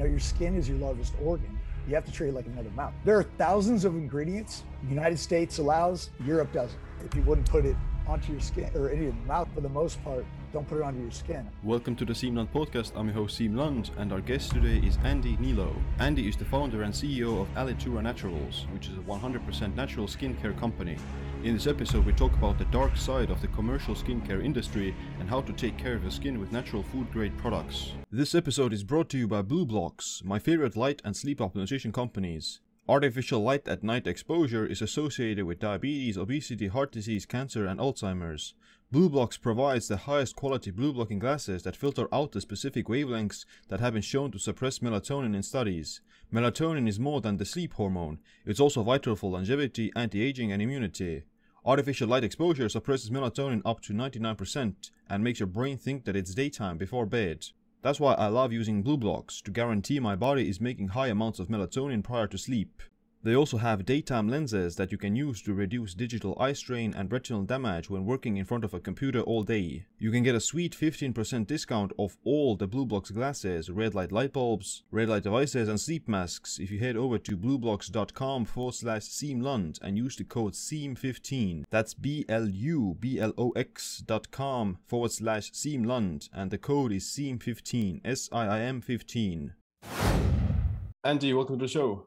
know, your skin is your largest organ. You have to treat it like another mouth. There are thousands of ingredients. The United States allows, Europe doesn't. If you wouldn't put it onto your skin or in your mouth for the most part, don't put it onto your skin. Welcome to the Siim podcast. I'm your host Siim Land, and our guest today is Andy Hnilo. Andy is the founder and CEO of Alitura Naturals, which is a 100% natural skincare company. In this episode, we talk about the dark side of the commercial skincare industry and how to take care of your skin with natural food grade products. This episode is brought to you by BLUblox, my favorite light and sleep optimization companies. Artificial light at night exposure is associated with diabetes, obesity, heart disease, cancer, and Alzheimer's. BLUblox provides the highest quality blue blocking glasses that filter out the specific wavelengths that have been shown to suppress melatonin in studies. Melatonin is more than the sleep hormone, it's also vital for longevity, anti aging, and immunity. Artificial light exposure suppresses melatonin up to 99% and makes your brain think that it's daytime before bed. That's why I love using BLUblox to guarantee my body is making high amounts of melatonin prior to sleep. They also have daytime lenses that you can use to reduce digital eye strain and retinal damage when working in front of a computer all day. You can get a sweet 15% discount off all the BLUblox glasses, red light light bulbs, red light devices, and sleep masks if you head over to blublox.com forward slash siimland and use the code SIIM15. That's B L U B L O X dot com forward slash siimland and the code is SIIM15, S I I M 15. Andy, welcome to the show.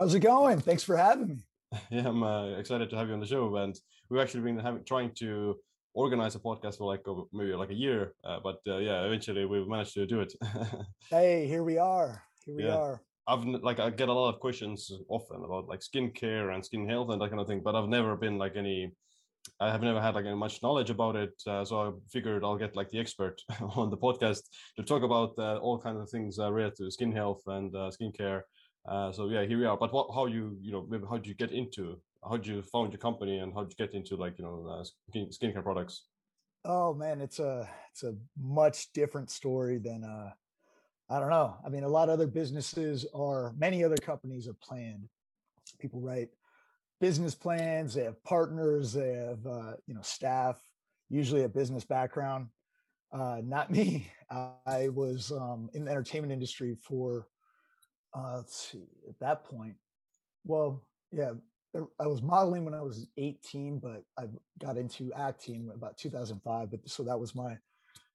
How's it going? Thanks for having me. Yeah, I'm uh, excited to have you on the show, and we've actually been having trying to organize a podcast for like maybe like a year, uh, but uh, yeah, eventually we've managed to do it. hey, here we are. Here we yeah. are. I've like I get a lot of questions often about like skincare and skin health and that kind of thing, but I've never been like any. I have never had like any much knowledge about it, uh, so I figured I'll get like the expert on the podcast to talk about uh, all kinds of things uh, related to skin health and uh, skincare uh, so yeah, here we are. But what, how you, you know, how did you get into, how did you found your company and how did you get into like, you know, uh, skin, skincare products? Oh man, it's a, it's a much different story than, uh, I don't know. I mean, a lot of other businesses are, many other companies are planned. People write business plans, they have partners, they have, uh, you know, staff, usually a business background. Uh, not me. I was um, in the entertainment industry for uh, let's see, at that point, well, yeah, I was modeling when I was 18, but I got into acting about 2005. But so that was my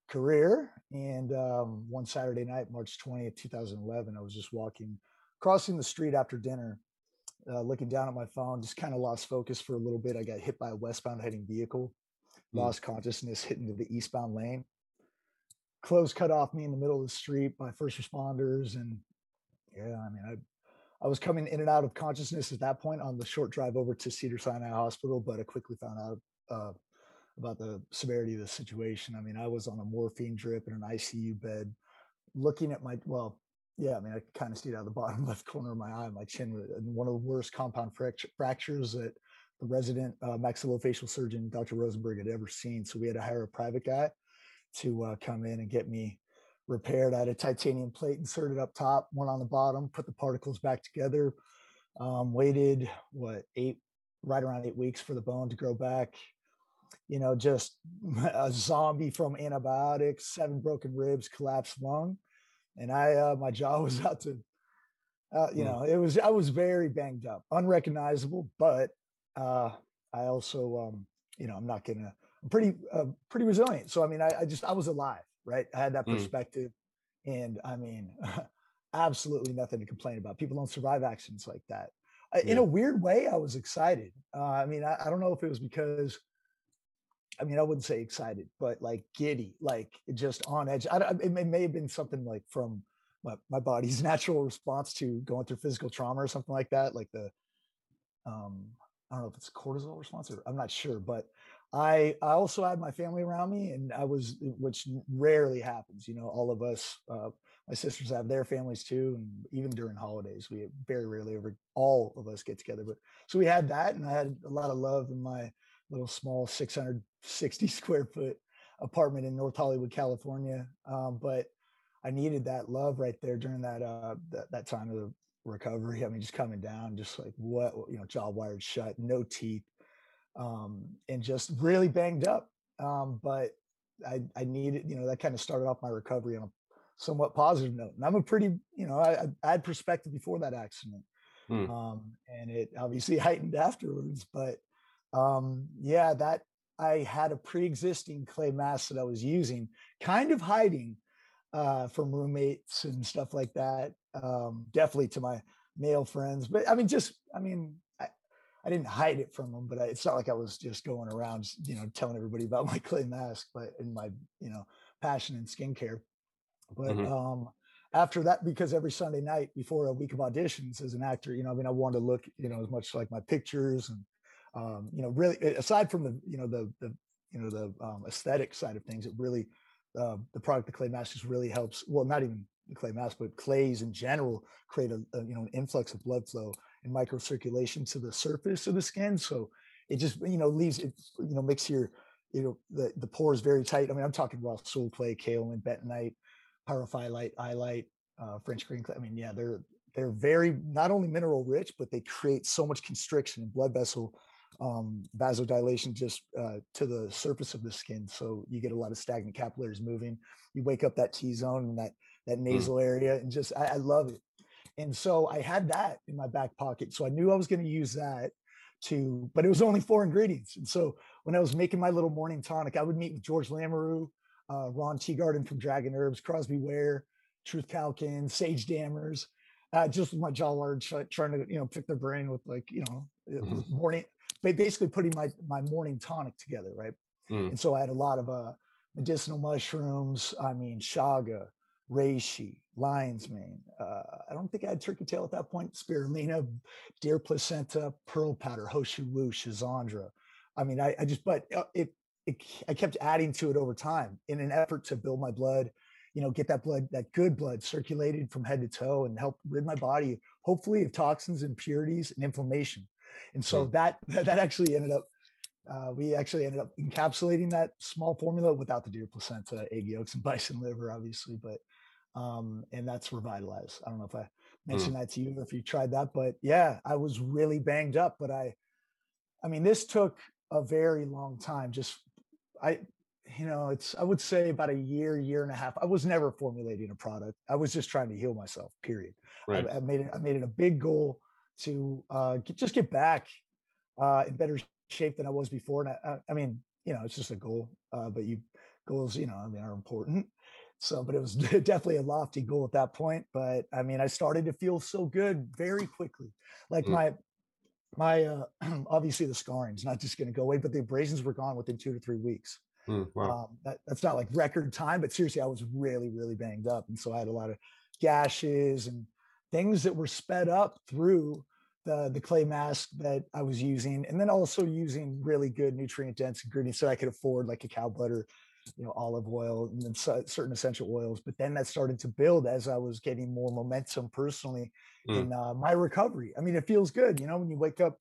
career. And um, one Saturday night, March 20th, 2011, I was just walking, crossing the street after dinner, uh, looking down at my phone, just kind of lost focus for a little bit. I got hit by a westbound heading vehicle, mm. lost consciousness, hit into the eastbound lane. Clothes cut off me in the middle of the street by first responders and yeah, I mean, I I was coming in and out of consciousness at that point on the short drive over to Cedar Sinai Hospital, but I quickly found out uh, about the severity of the situation. I mean, I was on a morphine drip in an ICU bed, looking at my well, yeah, I mean, I kind of see it out of the bottom left corner of my eye, my chin, and one of the worst compound fractures that the resident uh, maxillofacial surgeon, Dr. Rosenberg, had ever seen. So we had to hire a private guy to uh, come in and get me repaired. I had a titanium plate inserted up top, one on the bottom, put the particles back together. Um, waited what eight, right around eight weeks for the bone to grow back. You know, just a zombie from antibiotics, seven broken ribs, collapsed lung, and I uh, my jaw was out to, uh, you hmm. know, it was I was very banged up, unrecognizable, but uh, I also, um, you know, I'm not gonna. I'm pretty uh, pretty resilient. So I mean, I, I just I was alive right? I had that mm. perspective. Mm. And I mean, absolutely nothing to complain about. People don't survive accidents like that. Yeah. In a weird way, I was excited. Uh, I mean, I, I, don't know if it was because, I mean, I wouldn't say excited, but like giddy, like just on edge. I, it, may, may have been something like from my, my body's natural response to going through physical trauma or something like that. Like the, um, I don't know if it's cortisol response or I'm not sure, but I I also had my family around me, and I was, which rarely happens. You know, all of us, uh, my sisters have their families too, and even during holidays, we very rarely ever all of us get together. But so we had that, and I had a lot of love in my little small 660 square foot apartment in North Hollywood, California. Um, but I needed that love right there during that uh, that, that time of the recovery. I mean, just coming down, just like what you know, jaw wired shut, no teeth um, and just really banged up. Um, but I, I needed, you know, that kind of started off my recovery on a somewhat positive note. And I'm a pretty, you know, I, I had perspective before that accident. Mm. Um, and it obviously heightened afterwards. But um, yeah, that I had a pre-existing clay mask that I was using, kind of hiding uh, from roommates and stuff like that. Um, definitely to my male friends, but I mean, just I mean, I, didn't hide it from them, but I, it's not like I was just going around, you know, telling everybody about my clay mask, but in my you know passion in skincare. But mm-hmm. um, after that, because every Sunday night before a week of auditions as an actor, you know, I mean, I wanted to look, you know, as much like my pictures and, um, you know, really aside from the, you know, the, the, you know, the um, aesthetic side of things, it really, uh, the product, the clay mask just really helps. Well, not even the clay mask, but clays in general create a, a you know, an influx of blood flow and microcirculation to the surface of the skin. So it just, you know, leaves it, you know, makes your, you know, the, the pores very tight. I mean, I'm talking rhassoul clay, kaolin, bentonite, pyrophyllite, iolite, uh, French green clay. I mean, yeah, they're they're very not only mineral rich, but they create so much constriction and blood vessel um, vasodilation just uh, to the surface of the skin. So you get a lot of stagnant capillaries moving. You wake up that T zone and that that mm. nasal mm. area, and just I, I love it. And so I had that in my back pocket. So I knew I was going to use that to, but it was only four ingredients. And so when I was making my little morning tonic, I would meet with George Lamoureux, uh, Ron Teagarden from Dragon Herbs, Crosby Ware, Truth Calkin, Sage Dammers, uh, just with my jaw large, trying to you know pick their brain with like you know mm-hmm. morning, basically putting my my morning tonic together, right? Mm. And so I had a lot of uh, medicinal mushrooms. I mean, chaga, reishi, lion's mane. Uh, I don't think I had turkey tail at that point. Spirulina, deer placenta, pearl powder, hoshu wu, schizandra. I mean, I, I just, but uh, it, it, I kept adding to it over time in an effort to build my blood, you know, get that blood, that good blood circulated from head to toe and help rid my body, hopefully of toxins, impurities, and inflammation. And so that, that actually ended up, uh, we actually ended up encapsulating that small formula without the deer placenta, egg yolks, and bison liver, obviously, but, um, and that's revitalized. I don't know if I hmm. mentioned mm. that to you or if you tried that, but yeah, I was really banged up, but I, I mean, this took a very long time just I, you know, it's I would say about a year, year and a half. I was never formulating a product. I was just trying to heal myself. Period. Right. I, I made it. I made it a big goal to uh, get, just get back uh, in better shape than I was before. And I, I mean, you know, it's just a goal. Uh, but you goals, you know, I mean, are important. So, but it was definitely a lofty goal at that point. But I mean, I started to feel so good very quickly. Like mm. my my uh, obviously the scarring's not just going to go away, but the abrasions were gone within two to three weeks. Mm, wow. um, that, that's not like record time, but seriously, I was really, really banged up, and so I had a lot of gashes and things that were sped up through the the clay mask that I was using, and then also using really good nutrient dense ingredients that I could afford, like cacao butter, you know, olive oil, and then certain essential oils. But then that started to build as I was getting more momentum personally mm. in uh, my recovery. I mean, it feels good, you know, when you wake up,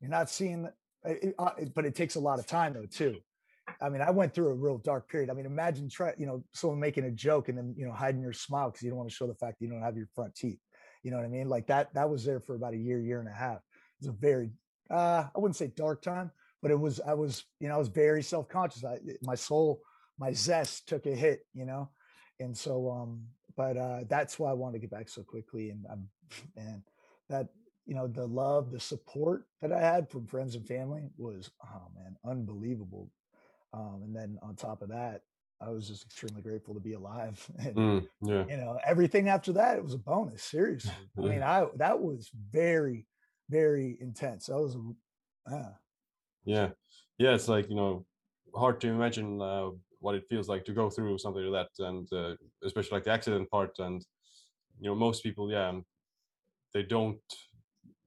you're not seeing, it, uh, but it takes a lot of time though too. I mean, I went through a real dark period. I mean, imagine try, you know, someone making a joke and then you know hiding your smile because you don't want to show the fact that you don't have your front teeth. You know what I mean? Like that. That was there for about a year, year and a half. It was a very, uh, I wouldn't say dark time, but it was. I was, you know, I was very self conscious. I, my soul, my zest took a hit. You know, and so, um, but uh, that's why I wanted to get back so quickly. And I'm, man, that you know, the love, the support that I had from friends and family was, oh man, unbelievable. Um, and then on top of that, I was just extremely grateful to be alive. And mm, yeah. you know, everything after that, it was a bonus. Seriously, I mean, I that was very, very intense. That was, uh, yeah, yeah. It's like you know, hard to imagine uh, what it feels like to go through something like that, and uh, especially like the accident part. And you know, most people, yeah, they don't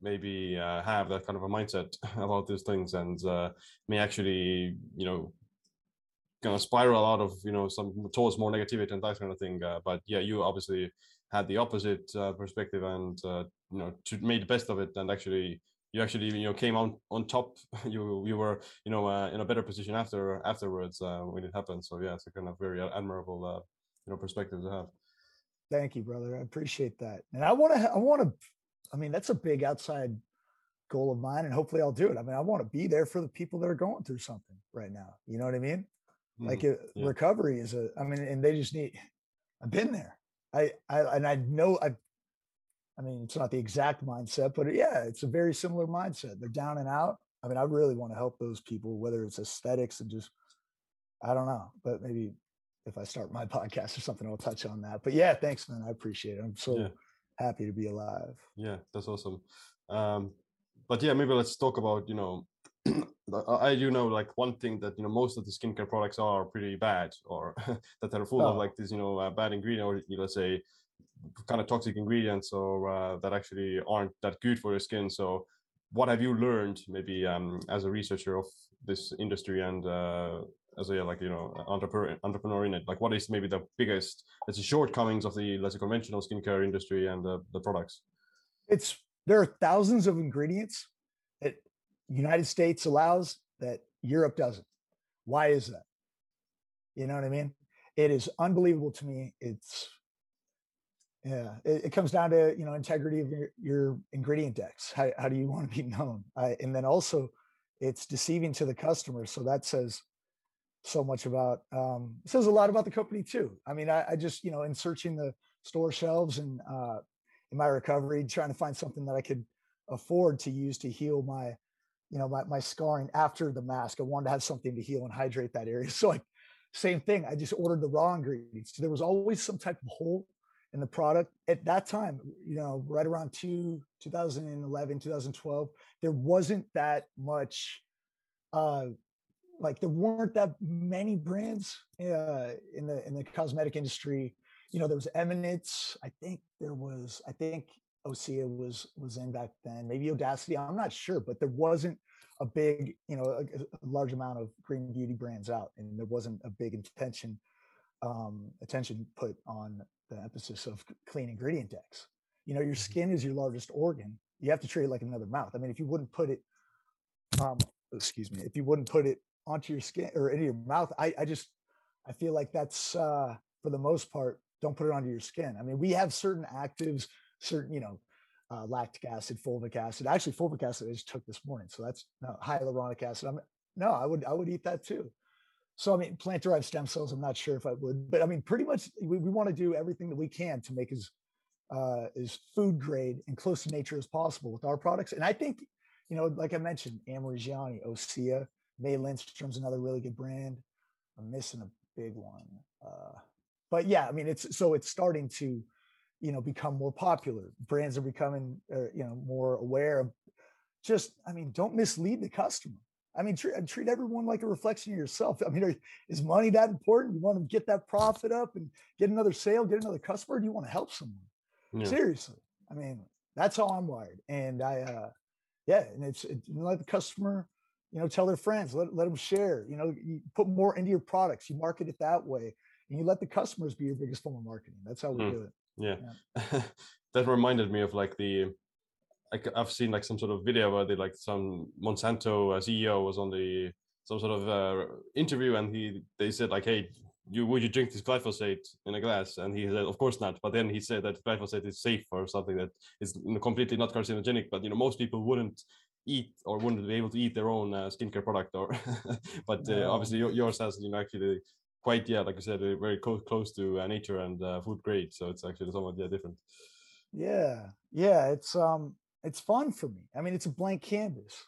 maybe uh, have that kind of a mindset about these things, and uh, may actually, you know, kind of spiral out of you know some towards more negativity and that kind of thing. Uh, but yeah, you obviously had the opposite uh, perspective and uh, you know to made the best of it and actually you actually you know came on on top. you you were you know uh, in a better position after afterwards uh, when it happened. So yeah, it's a kind of very admirable uh, you know perspective to have. Thank you, brother. I appreciate that. And I want to I want to I mean that's a big outside goal of mine and hopefully I'll do it. I mean, I want to be there for the people that are going through something right now. You know what I mean? like mm, yeah. recovery is a i mean and they just need i've been there I, I and I know I I mean it's not the exact mindset, but yeah, it's a very similar mindset. They're down and out. I mean, I really want to help those people, whether it's aesthetics and just I don't know, but maybe if I start my podcast or something, I'll touch on that. But yeah, thanks, man. I appreciate it. I'm so yeah. happy to be alive. Yeah, that's awesome. Um, but yeah, maybe let's talk about you know I do know like one thing that you know most of the skincare products are pretty bad or that are full oh. of like this you know uh, bad ingredient or you know, let's say kind of toxic ingredients or uh, that actually aren't that good for your skin. So what have you learned maybe um, as a researcher of this industry and uh, as a like you know entrepreneur entrepreneur in it? Like what is maybe the biggest let's say shortcomings of the let's say conventional skincare industry and the, the products? It's there are thousands of ingredients that United States allows that Europe doesn't. Why is that? You know what I mean? It is unbelievable to me. It's yeah, it, it comes down to you know integrity of your, your ingredient decks. How, how do you want to be known? I, and then also, it's deceiving to the customer. So that says so much about um, says a lot about the company too. I mean, I, I just you know in searching the store shelves and uh, in my recovery, trying to find something that I could afford to use to heal my you know, my, my scarring after the mask. I wanted to have something to heal and hydrate that area. So like same thing. I just ordered the raw ingredients. So there was always some type of hole in the product at that time, you know, right around two, 2011, 2012, there wasn't that much, uh, like there weren't that many brands uh, in the in the cosmetic industry. You know, there was Eminence. I think there was. I think Osea was was in back then, maybe Audacity. I'm not sure, but there wasn't a big, you know, a, a large amount of green beauty brands out, and there wasn't a big intention um, attention put on the emphasis of clean ingredient decks. You know, your mm-hmm. skin is your largest organ. You have to treat it like another mouth. I mean, if you wouldn't put it, um, excuse me, if you wouldn't put it onto your skin or into your mouth, I, I just, I feel like that's uh, for the most part, don't put it onto your skin. I mean, we have certain actives certain, you know, uh, lactic acid, fulvic acid. Actually, fulvic acid I just took this morning, so that's no, hyaluronic acid. I'm no, I would I would eat that too. So I mean, plant derived stem cells. I'm not sure if I would, but I mean, pretty much we, we want to do everything that we can to make as uh, as food grade and close to nature as possible with our products. And I think, you know, like I mentioned, Annmarie Gianni, Osea, May Lindstrom's another really good brand. I'm missing a big one, uh, but yeah, I mean, it's so it's starting to you know become more popular brands are becoming uh, you know more aware of just i mean don't mislead the customer i mean treat, treat everyone like a reflection of yourself. I mean are, is money that important? You want to get that profit up and get another sale get another customer do you want to help someone? Yeah. seriously. I mean that's how i'm wired. And i uh yeah and it's it, let the customer you know tell their friends let, let them share you know you put more into your products you market it that way and you let the customers be your biggest form of marketing. That's how we mm. do it. Yeah, yeah. that reminded me of like the like I've seen like some sort of video where they like some Monsanto uh, CEO was on the some sort of uh, interview and he they said like hey you would you drink this glyphosate in a glass? And he said of course not. But then he said that glyphosate is safe or something that is completely not carcinogenic but you know most people wouldn't eat or wouldn't be able to eat their own uh, skincare product or but uh, no. obviously yours has you know actually quite yeah like i said uh, very close close to uh, nature and uh, food grade so it's actually somewhat yeah different. Yeah. Yeah it's um it's fun for me i mean it's a blank canvas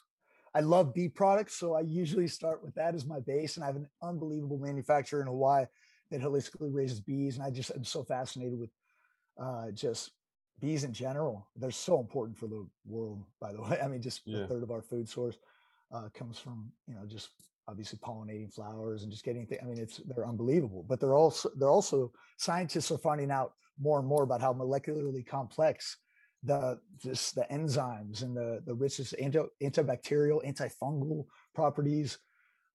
i love bee products so i usually start with that as my base and i have an unbelievable manufacturer in hawaii that holistically raises bees and i just am so fascinated with uh just bees in general they're so important for the world by the way i mean just yeah. a third of our food source uh, comes from you know just obviously pollinating flowers and just getting things. I mean, it's they're unbelievable, but they're also they're also scientists are finding out more and more about how molecularly complex the just the enzymes and the the richest anti, antibacterial, antifungal properties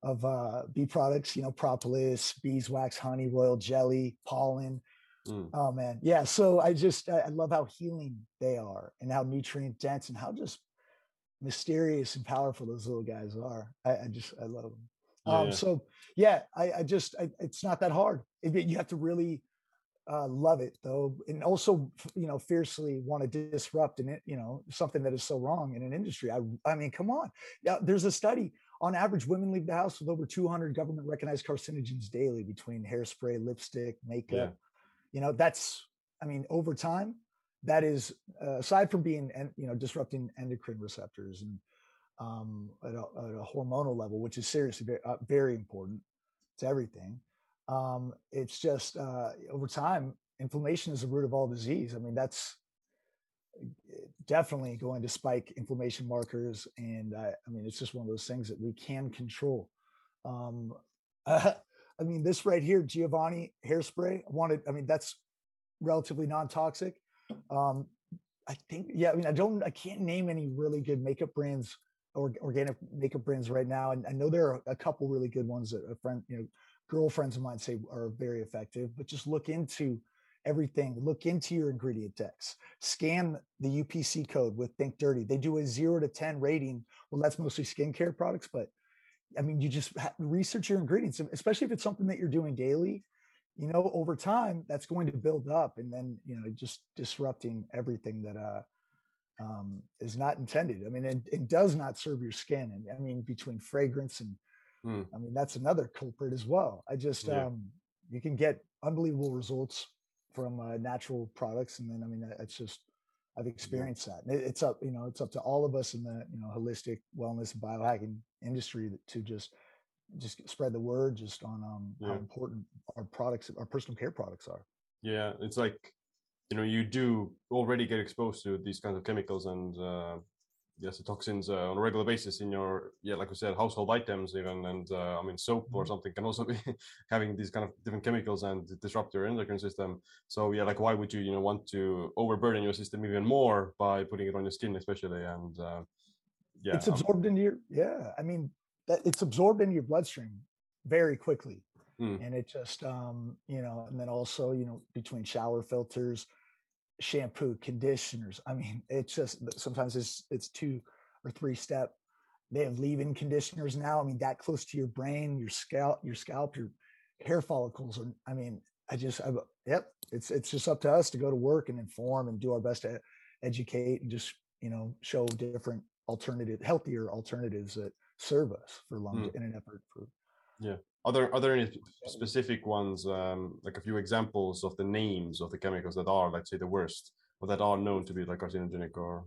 of uh, bee products. You know, propolis, beeswax, honey, royal jelly, pollen. Mm. Oh man, yeah. So I just I love how healing they are and how nutrient dense and how just mysterious and powerful those little guys are. I, I just I love them. Yeah, um, So yeah, I, I just I, it's not that hard. It, you have to really uh, love it though, and also you know fiercely want to disrupt and you know something that is so wrong in an industry. I I mean, come on. Yeah, there's a study. On average, women leave the house with over 200 government recognized carcinogens daily between hairspray, lipstick, makeup. Yeah. You know, that's I mean, over time, that is uh, aside from being and you know disrupting endocrine receptors and um, at, a, at, a, hormonal level, which is seriously very, uh, very important to everything. Um, it's just uh, over time, inflammation is the root of all disease. I mean, that's definitely going to spike inflammation markers, and I, I mean, it's just one of those things that we can control. Um, uh, I mean, this right here, Giovanni hairspray. I wanted. I mean, that's relatively non-toxic. Um, I think, yeah. I mean, I don't. I can't name any really good makeup brands or organic makeup brands right now, and I know there are a couple really good ones that a friend, you know, girlfriends of mine say are very effective. But just look into everything. Look into your ingredient decks. Scan the UPC code with Think Dirty. They do a zero to 10 rating. Well, that's mostly skincare products, but I mean, you just research your ingredients, especially if it's something that you're doing daily. You know, over time, that's going to build up, and then you know, just disrupting everything that uh, um, is not intended. I mean, it, it, does not serve your skin. And I mean, between fragrance and, mm. I mean, that's another culprit as well. I just, yeah. um, you can get unbelievable results from uh, natural products, and then I mean, it's just, I've experienced that. It's up, you know, it's up to all of us in the you know holistic wellness and biohacking industry to just just spread the word just on um, yeah. how important our products, our personal care products are. Yeah, it's like you know you do already get exposed to these kinds of chemicals and uh, yes, the toxins uh, on a regular basis in your yeah, like we said, household items even, and uh, I mean soap or mm-hmm. something can also be having these kind of different chemicals and disrupt your endocrine system. So yeah, like why would you you know want to overburden your system even more by putting it on your skin, especially and uh, yeah, it's absorbed um, into your yeah. I mean that it's absorbed into your bloodstream very quickly. Mm. And it just, um, you know, and then also, you know, between shower filters, shampoo, conditioners. I mean, it's just sometimes it's it's two or three step. They have leave-in conditioners now. I mean, that close to your brain, your scalp, your scalp, your hair follicles. Are, I mean, I just, I, yep. It's it's just up to us to go to work and inform and do our best to educate and just you know show different alternative, healthier alternatives that serve us for long mm. in an effort for yeah are there are there any specific ones, um, like a few examples of the names of the chemicals that are, let's say, the worst, or that are known to be like carcinogenic or?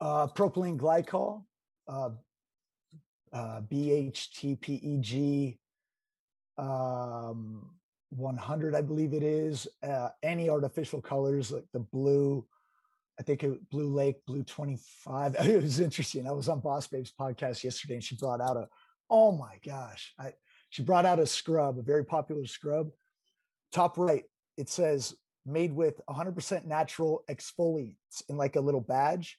Uh, propylene glycol, uh, uh, BHTPEG, um, 100, I believe it is. Uh, any artificial colors like the blue, I think it, Blue Lake, Blue 25. It was interesting. I was on Boss Babe's podcast yesterday, and she brought out a, oh my gosh, I she brought out a scrub, a very popular scrub. Top right, it says made with 100% natural exfoliants in like a little badge.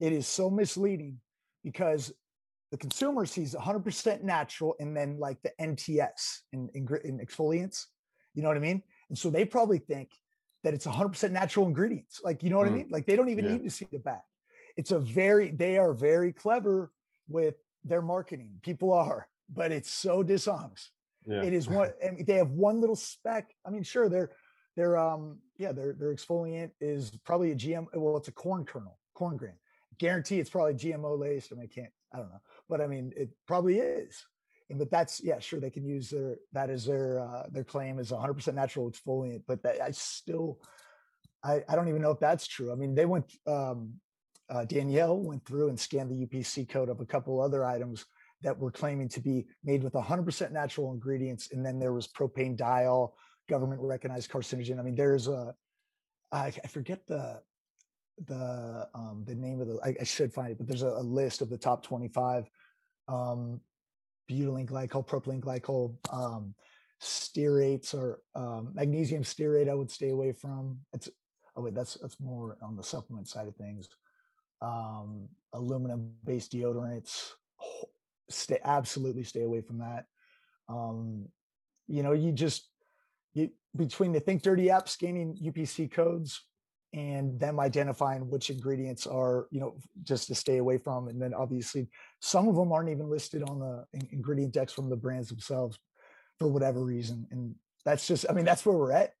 It is so misleading because the consumer sees 100% natural and then like the NTS in, in, in exfoliants. You know what I mean? And so they probably think that it's 100% natural ingredients. Like, you know what mm. I mean? Like they don't even yeah. need to see the back. It's a very, they are very clever with their marketing. People are but it's so dishonest. Yeah. It is one, and they have one little speck. I mean, sure, they're they're um yeah, their their exfoliant is probably a GM. Well, it's a corn kernel, corn grain. Guarantee it's probably GMO laced. I mean, I can't, I don't know, but I mean, it probably is. And but that's yeah, sure, they can use their that is their uh, their claim is 100% natural exfoliant. But that, I still, I I don't even know if that's true. I mean, they went um, uh, Danielle went through and scanned the UPC code of a couple other items that were claiming to be made with 100% natural ingredients. And then there was propane diol, government recognized carcinogen. I mean, there's a, I, I forget the, the, um, the name of the, I, I should find it, but there's a, a list of the top 25, um, butylene glycol, propylene glycol, um, stearates or um, magnesium stearate I would stay away from. It's oh wait, that's that's more on the supplement side of things. Um, aluminum based deodorants, stay absolutely stay away from that. Um, you know, you just you between the Think Dirty app scanning UPC codes and them identifying which ingredients are, you know, just to stay away from. And then obviously some of them aren't even listed on the ingredient decks from the brands themselves for whatever reason. And that's just, I mean, that's where we're at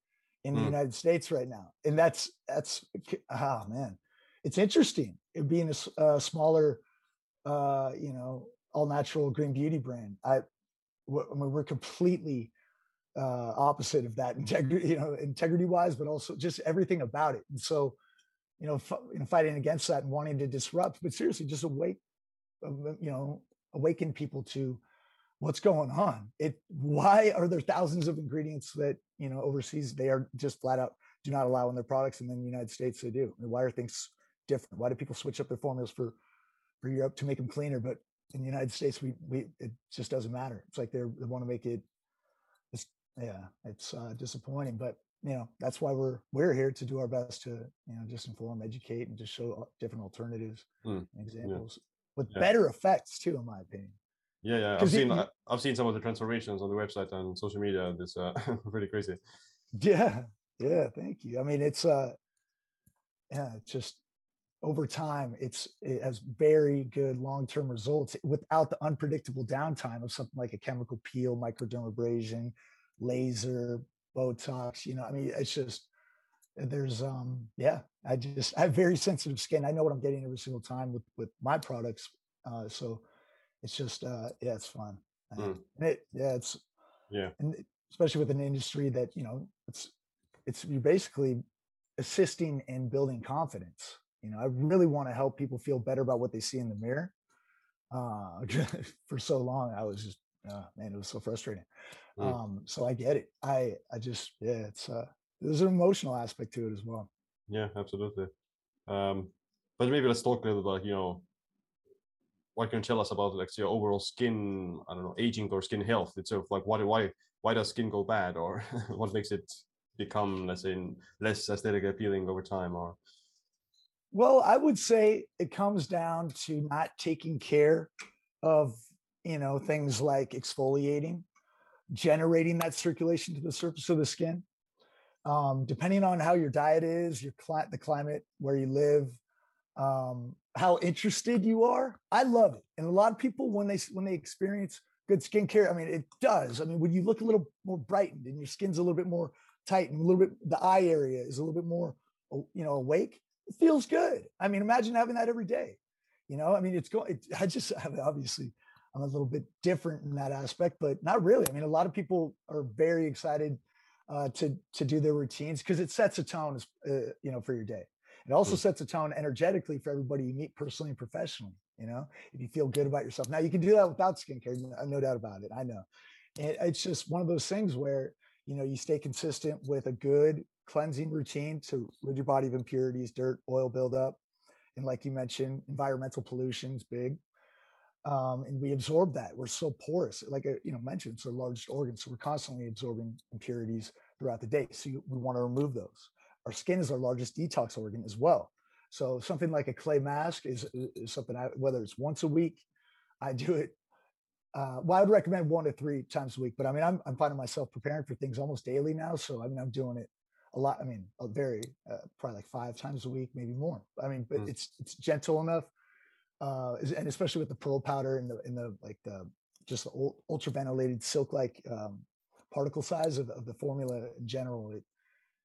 in the mm. United States right now. And that's, that's, oh man, it's interesting. It being a, a smaller, uh, you know, all natural green beauty brand. I, mean, we're completely uh, opposite of that integrity, you know, integrity wise, but also just everything about it. And so, you know, f- you know, fighting against that and wanting to disrupt, but seriously, just awake, um, you know, awaken people to what's going on. It why are there thousands of ingredients that you know overseas they are just flat out do not allow in their products, and then the United States they do. I mean, why are things different? Why do people switch up their formulas for for Europe to make them cleaner, but in the United States we we it just doesn't matter. It's like they they want to make it. It's yeah, it's uh, disappointing, but you know that's why we're we're here to do our best to you know just inform, educate, and just show different alternatives, mm, examples yeah. with yeah. better effects too, in my opinion. Yeah, yeah, I've seen it, I've seen some of the transformations on the website and social media. This uh, pretty crazy. Yeah, yeah. Thank you. I mean, it's uh, yeah, it's just over time, it's it has very good long-term results without the unpredictable downtime of something like a chemical peel, microdermabrasion, laser, Botox. You know, I mean, it's just there's um yeah i just i have very sensitive skin i know what i'm getting every single time with with my products uh so it's just uh yeah it's fun mm. and it yeah it's yeah and especially with an industry that you know it's it's you're basically assisting in building confidence you know i really want to help people feel better about what they see in the mirror uh for so long i was just uh, man it was so frustrating. Mm. um so i get it. I i just yeah it's uh there's an emotional aspect to it as well. Yeah absolutely. Um but maybe let's talk a little bit you know what can you tell us about like your overall skin i don't know aging or skin health itself like why why why does skin go bad or what makes it become let's say less aesthetic appealing over time or well i would say it comes down to not taking care of you know things like exfoliating generating that circulation to the surface of the skin um, depending on how your diet is your the climate where you live um, how interested you are. I love it. And a lot of people when they when they experience good skincare, I mean, it does. I mean, when you look a little more brightened and your skin's a little bit more tight and a little bit the eye area is a little bit more you know awake, feels good. I mean, imagine having that every day. You know, I mean, it's going. It, I just have obviously I'm a little bit different in that aspect, but not really. I mean, a lot of people are very excited uh, to to do their routines because it sets a tone, uh, you know, for your day. It also mm. sets a tone energetically for everybody you meet personally and professionally. You know, if you feel good about yourself. Now you can do that without skincare, no doubt about it. I know. And it's just one of those things where you know you stay consistent with a good cleansing routine to rid your body of impurities, dirt, oil buildup, and like you mentioned, environmental pollution is big. Um, and we absorb that. We're so porous, like I, uh, you know mentioned, it's our largest organ, so we're constantly absorbing impurities throughout the day. So you, we want to remove those. Our skin is our largest detox organ as well. So something like a clay mask is, is something I, whether it's once a week, I do it. Uh, well, I would recommend one to three times a week, but I mean, I'm, I'm finding myself preparing for things almost daily now. So I mean, I'm doing it a lot. I mean, a very, uh, probably like five times a week, maybe more. I mean, but mm. it's, it's gentle enough. Uh, and especially with the pearl powder and the, in the, like the, just the ultra ventilated silk like um, particle size of, of the formula in general, it,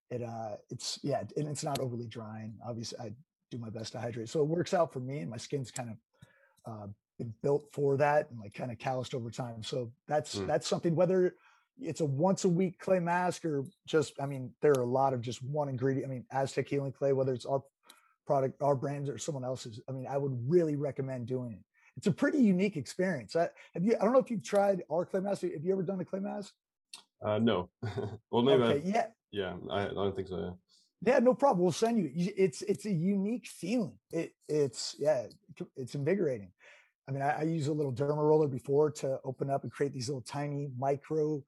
it uh it's yeah and it's not overly drying obviously i do my best to hydrate so it works out for me and my skin's kind of uh been built for that and like kind of calloused over time so that's mm. that's something whether it's a once a week clay mask or just i mean there are a lot of just one ingredient i mean aztec healing clay whether it's our product our brands or someone else's i mean i would really recommend doing it it's a pretty unique experience I, have you i don't know if you've tried our clay mask have you ever done a clay mask uh no well maybe okay, yeah yeah, I, I don't think so. Yeah. Yeah, no problem. We'll send you. It's it's a unique feeling. It it's yeah, it's invigorating. I mean, I, I use a little derma roller before to open up and create these little tiny micro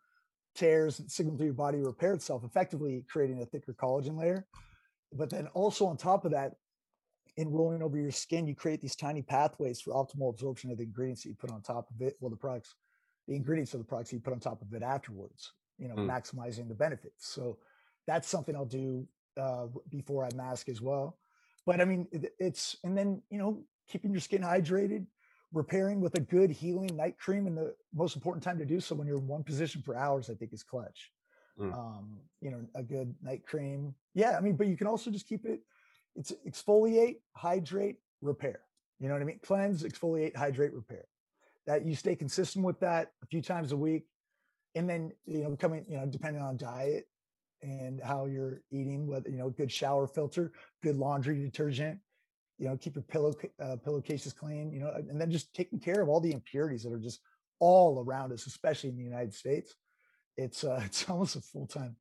tears signal to your body to repair itself, effectively creating a thicker collagen layer. But then also on top of that, in rolling over your skin, you create these tiny pathways for optimal absorption of the ingredients that you put on top of it. Well, the products, the ingredients of the products you put on top of it afterwards, you know, mm. maximizing the benefits. So that's something I'll do uh, before I mask as well. But I mean, it's and then you know keeping your skin hydrated, repairing with a good healing night cream, and the most important time to do so when you're in one position for hours, I think, is clutch. Mm. Um, you know, a good night cream. Yeah, I mean, but you can also just keep it. It's exfoliate, hydrate, repair. You know what I mean? Cleanse, exfoliate, hydrate, repair. That you stay consistent with that a few times a week and then you know coming you know depending on diet and how you're eating whether you know good shower filter good laundry detergent you know keep your pillow uh, pillowcases clean you know and then just taking care of all the impurities that are just all around us especially in the united states. It's uh it's almost a full-time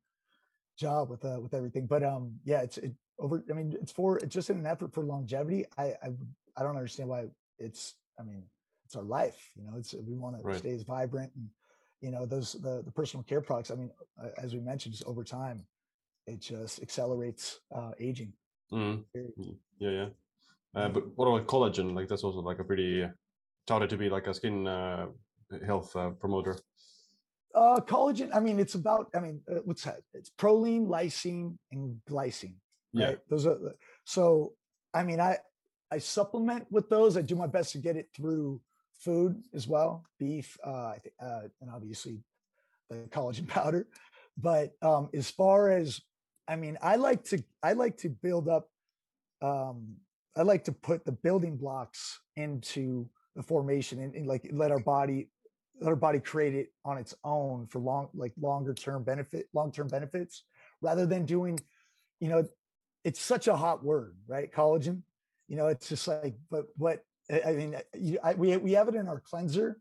job with uh with everything but um yeah it's it over i mean it's for it's just an effort for longevity. I i, I don't understand why it's i mean it's our life you know it's we want to right. stay as vibrant and you know those the, the personal care products i mean uh, as we mentioned just over time it just accelerates uh aging. Mm. yeah yeah uh, but what about collagen like that's also like a pretty touted to be like a skin uh, health uh, promoter uh collagen i mean it's about i mean uh, what's that it's proline lysine and glycine right? yeah those are so i mean i i supplement with those i do my best to get it through food as well, beef, uh, uh, and obviously the collagen powder. But um, as far as, I mean, I like to I like to build up. Um, I like to put the building blocks into the formation and, and like let our body let our body create it on its own for long like longer term benefit long term benefits rather than doing you know it's such a hot word right collagen you know it's just like but what I mean, uh, you, I, we we have it in our cleanser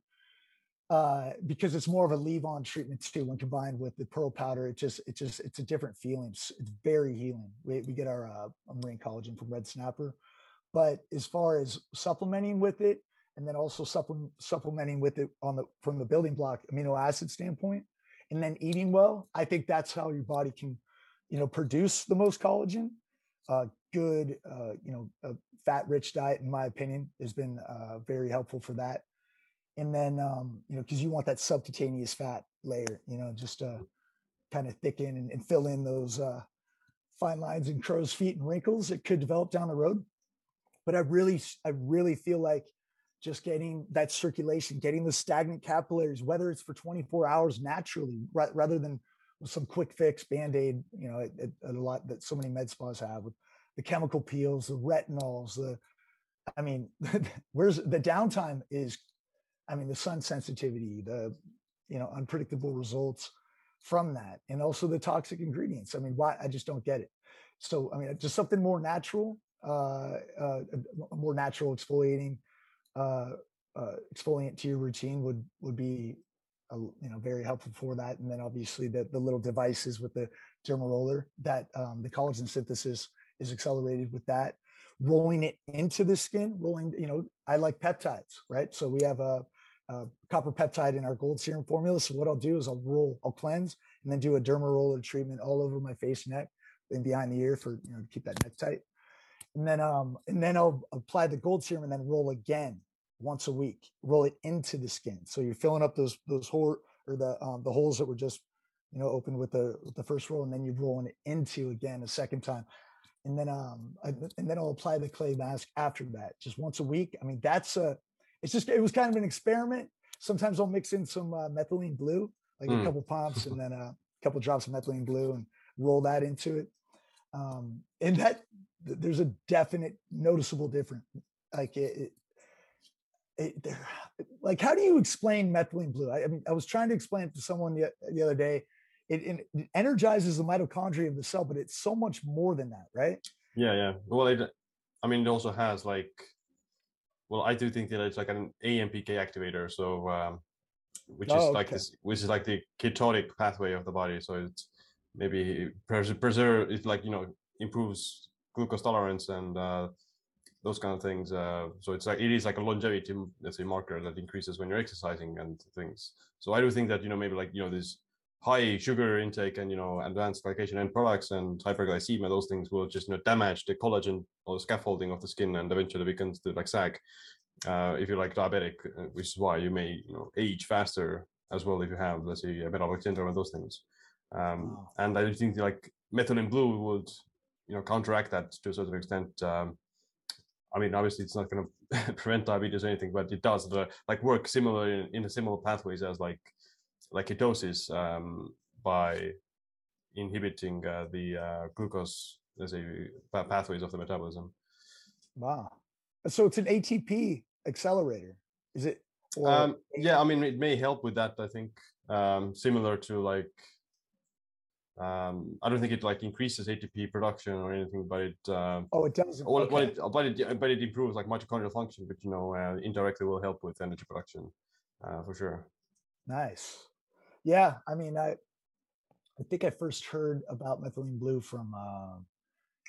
uh, because it's more of a leave-on treatment too. When combined with the pearl powder, it just it just it's a different feeling. It's, it's very healing. We we get our uh, marine collagen from Red Snapper, but as far as supplementing with it, and then also supplement, supplementing with it on the from the building block amino acid standpoint, and then eating well, I think that's how your body can, you know, produce the most collagen uh, good, uh, you know, a fat-rich diet, in my opinion, has been uh, very helpful for that. And then, um, you know, because you want that subcutaneous fat layer, you know, just to kind of thicken and, and fill in those uh, fine lines and crow's feet and wrinkles that could develop down the road. But I really, I really feel like just getting that circulation, getting the stagnant capillaries, whether it's for 24 hours naturally, rather than some quick fix band-aid you know a lot that so many med spas have with the chemical peels the retinols the i mean where's the downtime is i mean the sun sensitivity the you know unpredictable results from that and also the toxic ingredients. I mean why i just don't get it. So i mean just something more natural more natural exfoliating uh, uh exfoliant to your routine would would be you know very helpful for that. And then obviously the, the little devices with the derma roller that um, the collagen synthesis is accelerated with that. Rolling it into the skin rolling you know i like peptides right? So we have a, a copper peptide in our gold serum formula. So what i'll do is i'll roll i'll cleanse and then do a derma roller treatment all over my face neck and behind the ear for you know to keep that neck tight and then um and then i'll apply the gold serum and then roll again once a week. Roll it into the skin, so you're filling up those those hole or the um, the holes that were just you know opened with the with the first roll, and then you're rolling it into again a second time, and then um I, and then I'll apply the clay mask after that, just once a week. I mean that's a it's just it was kind of an experiment. Sometimes I'll mix in some uh, methylene blue, like mm. a couple pumps, and then a couple drops of methylene blue, and roll that into it. Um, and that there's a definite noticeable difference. Like it, it it, like how do you explain methylene blue I, I, mean i was trying to explain it to someone the, the other day it, it, energizes the mitochondria of the cell but it's so much more than that right yeah yeah well it i mean it also has like well i do think that it's like an ampk activator so um, which oh, is like okay. this which is like the ketotic pathway of the body so it's maybe preserve it like you know improves glucose tolerance and uh, those kind of things. Uh, so it's like it is like a longevity, let's say, marker that increases when you're exercising and things. So I do think that you know maybe like you know this high sugar intake and you know advanced glycation end products and hyperglycemia, those things will just you know damage the collagen or the scaffolding of the skin and eventually begins to like sag. Uh, if you're like diabetic, uh, which is why you may you know age faster as well if you have let's say a metabolic syndrome and those things. Um, wow. And I think like methylene blue would you know counteract that to a certain extent. Um, I mean, obviously, it's not going to prevent diabetes or anything, but it does the, like work similar in, in similar pathways as like like ketosis um, by inhibiting uh, the uh, glucose, let's say, pathways of the metabolism. Wow! So it's an ATP accelerator, is it? Um, yeah, I mean, it may help with that. I think um, similar to like um, I don't think it like increases ATP production or anything, but it uh, oh it does well, okay. but it but it but it improves like mitochondrial function, but you know uh, indirectly will help with energy production uh, for sure. Nice, yeah. I mean, I I think I first heard about methylene blue from uh,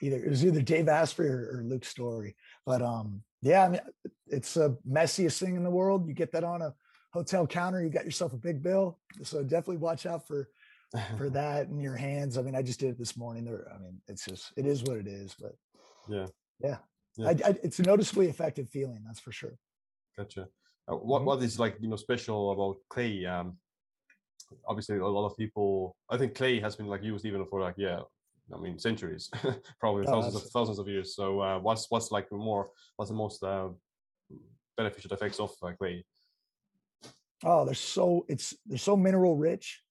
either it was either Dave Asprey or, or Luke Storey, but um, yeah, I mean, it's the messiest thing in the world. You get that on a hotel counter, you got yourself a big bill. So definitely watch out for for that in your hands. I mean, I just did it this morning. There, I mean, it's just it is what it is. But yeah, yeah, yeah. I, I, it's a noticeably effective feeling. That's for sure. Gotcha. Uh, what mm-hmm. what is like you know special about clay? Um, obviously, a lot of people. I think clay has been like used even for like yeah. I mean, centuries, probably oh, thousands of thousands of years. So, uh, what's what's like more? What's the most uh, beneficial effects of uh, clay? Oh, they're so it's they're so mineral rich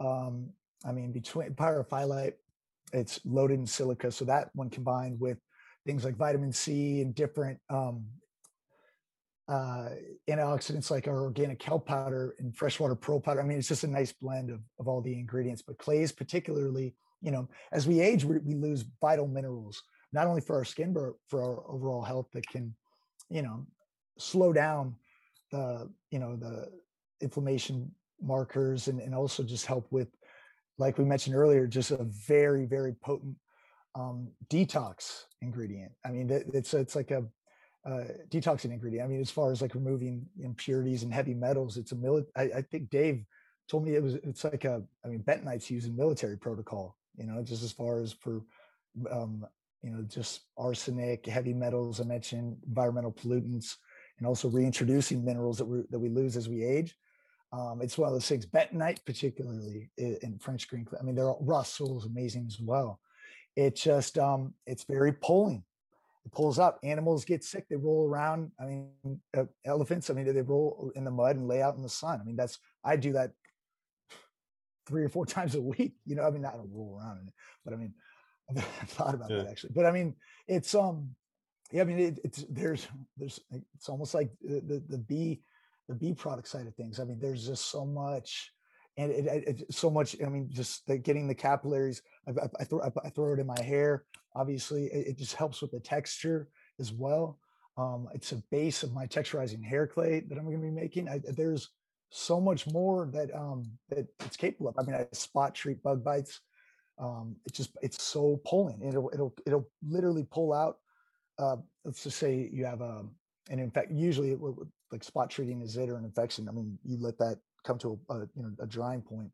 um, I mean, between pyrophyllite, it's loaded in silica. So that one combined with things like vitamin C and different um, uh, antioxidants like our organic kelp powder and freshwater pearl powder. I mean, it's just a nice blend of, of all the ingredients. But clays, particularly, you know, as we age, we, we lose vital minerals, not only for our skin, but for our overall health that can, you know, slow down the, you know, the inflammation markers and, and also just help with, like we mentioned earlier, just a very, very potent um, detox ingredient. I mean, it's, it's like a, detoxing ingredient. I mean, as far as like removing impurities and heavy metals, it's a mili- I, I think Dave told me it was, it's like a, I mean, bentonite's used in military protocol, you know, just as far as for, um, you know, just arsenic, heavy metals, I mentioned environmental pollutants, and also reintroducing minerals that we that we lose as we age. Um, it's one of those things. Bentonite, particularly in French green. I mean, they're all, is amazing as well. It just um, it's very pulling. It pulls up. Animals get sick. They roll around. I mean, uh, elephants. I mean, they roll in the mud and lay out in the sun. I mean, that's I do that three or four times a week. You know, I mean, I don't roll around in it, but I mean, I've thought about yeah. that actually. But I mean, it's um, yeah. I mean, it, it's there's there's it's almost like the the, the bee the B product side of things. I mean, there's just so much, and it, it, it so much. I mean, just the, getting the capillaries. I, I, I throw I, throw it in my hair. Obviously, it, it, just helps with the texture as well. Um, it's a base of my texturizing hair clay that I'm going to be making. There's so much more that um, that it's capable of. I mean, I spot treat bug bites. Um, it's just it's so pulling. It'll it'll it'll literally pull out. Uh, let's just say you have a and in fact, usually it, like spot treating a zit or an infection, I mean, you let that come to a, a you know a drying point,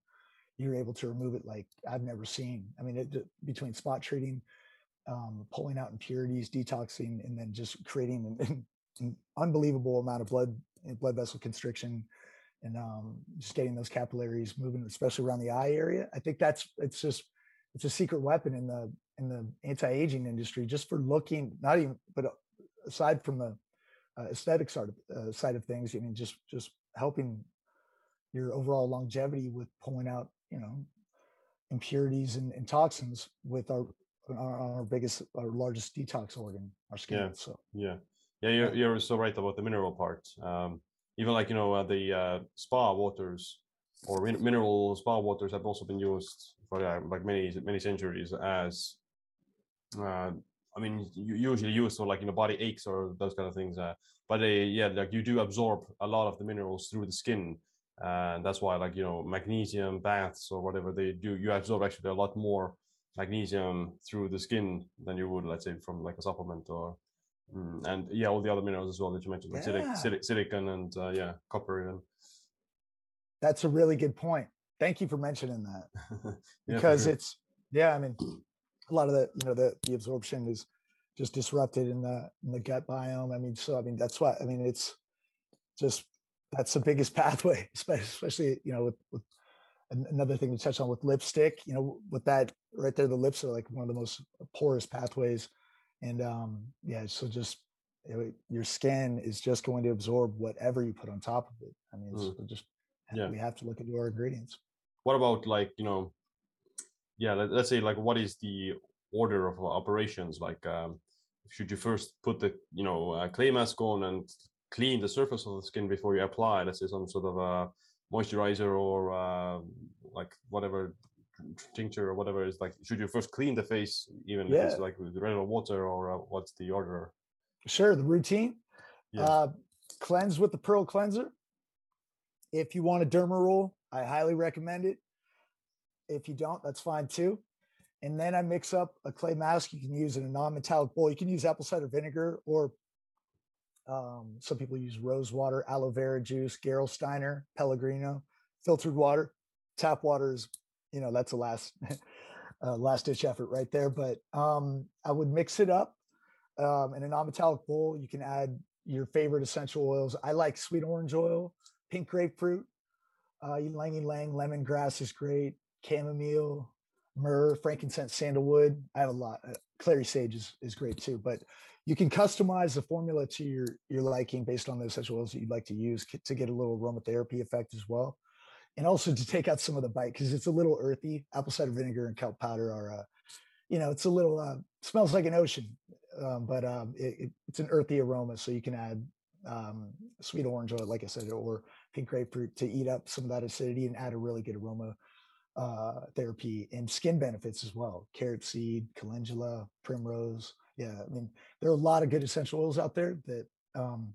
you're able to remove it like I've never seen. I mean, it, between spot treating, um, pulling out impurities, detoxing, and then just creating an, an unbelievable amount of blood blood vessel constriction, and um, just getting those capillaries moving, especially around the eye area. I think that's it's just it's a secret weapon in the in the anti-aging industry just for looking not even but uh, aside from the uh, aesthetic side of, uh, side of things. I mean, just just helping your overall longevity with pulling out, you know, impurities and, and toxins with our, our, our biggest, our largest detox organ, our skin. Yeah. So yeah, yeah, you're you're so right about the mineral part. Um, even like you know uh, the uh, spa waters or min- mineral spa waters have also been used for uh, like many many centuries as uh, I mean, you usually use for like you know body aches or those kind of things. Uh, but uh, yeah, like you do absorb a lot of the minerals through the skin, and that's why like you know magnesium baths or whatever they do, you absorb actually a lot more magnesium through the skin than you would, let's say, from like a supplement or. Mm, and yeah, all the other minerals as well that you mentioned, like yeah. silicon, silicon and uh, yeah, copper even. That's a really good point. Thank you for mentioning that because sure. it's yeah. I mean, a lot of the you know the the absorption is just disrupted in the in the gut biome. I mean, so I mean that's why I mean it's just that's the biggest pathway, especially you know with, with another thing to touch on with lipstick. You know, with that right there, the lips are like one of the most porous pathways, and um yeah, so just you know, your skin is just going to absorb whatever you put on top of it. I mean, mm. so just yeah. we have to look into our ingredients. What about like you know yeah let, us say like what is the order of operations like um, should you first put the you know uh, clay mask on and clean the surface of the skin before you apply let's say some sort of a moisturizer or uh, like whatever tincture or whatever is like should you first clean the face even yeah. if it's like with regular water or uh, what's the order sure the routine yeah. uh, cleanse with the pearl cleanser if you want a derma roll i highly recommend it if you don't that's fine too and then i mix up a clay mask you can use in a non-metallic bowl you can use apple cider vinegar or um, some people use rose water aloe vera juice gerolsteiner pellegrino filtered water tap water is you know that's a last uh, last ditch effort right there. But um, I would mix it up um, in a non-metallic bowl. You can add your favorite essential oils. I like sweet orange oil, pink grapefruit, uh, ylang ylang, lemongrass is great, chamomile, myrrh, frankincense, sandalwood. I have a lot. Uh, clary sage is, is great too, but you can customize the formula to your your liking based on the essential oils that you'd like to use to get a little aromatherapy effect as well and also to take out some of the bite because it's a little earthy. Apple cider vinegar and kelp powder are, uh, you know, it's a little uh, smells like an ocean, um, but um, it, it, it's an earthy aroma. So you can add um, sweet orange oil, like I said, or pink grapefruit to eat up some of that acidity and add a really good aroma uh, therapy and skin benefits as well. Carrot seed, calendula, primrose. Yeah, I mean, there are a lot of good essential oils out there that um,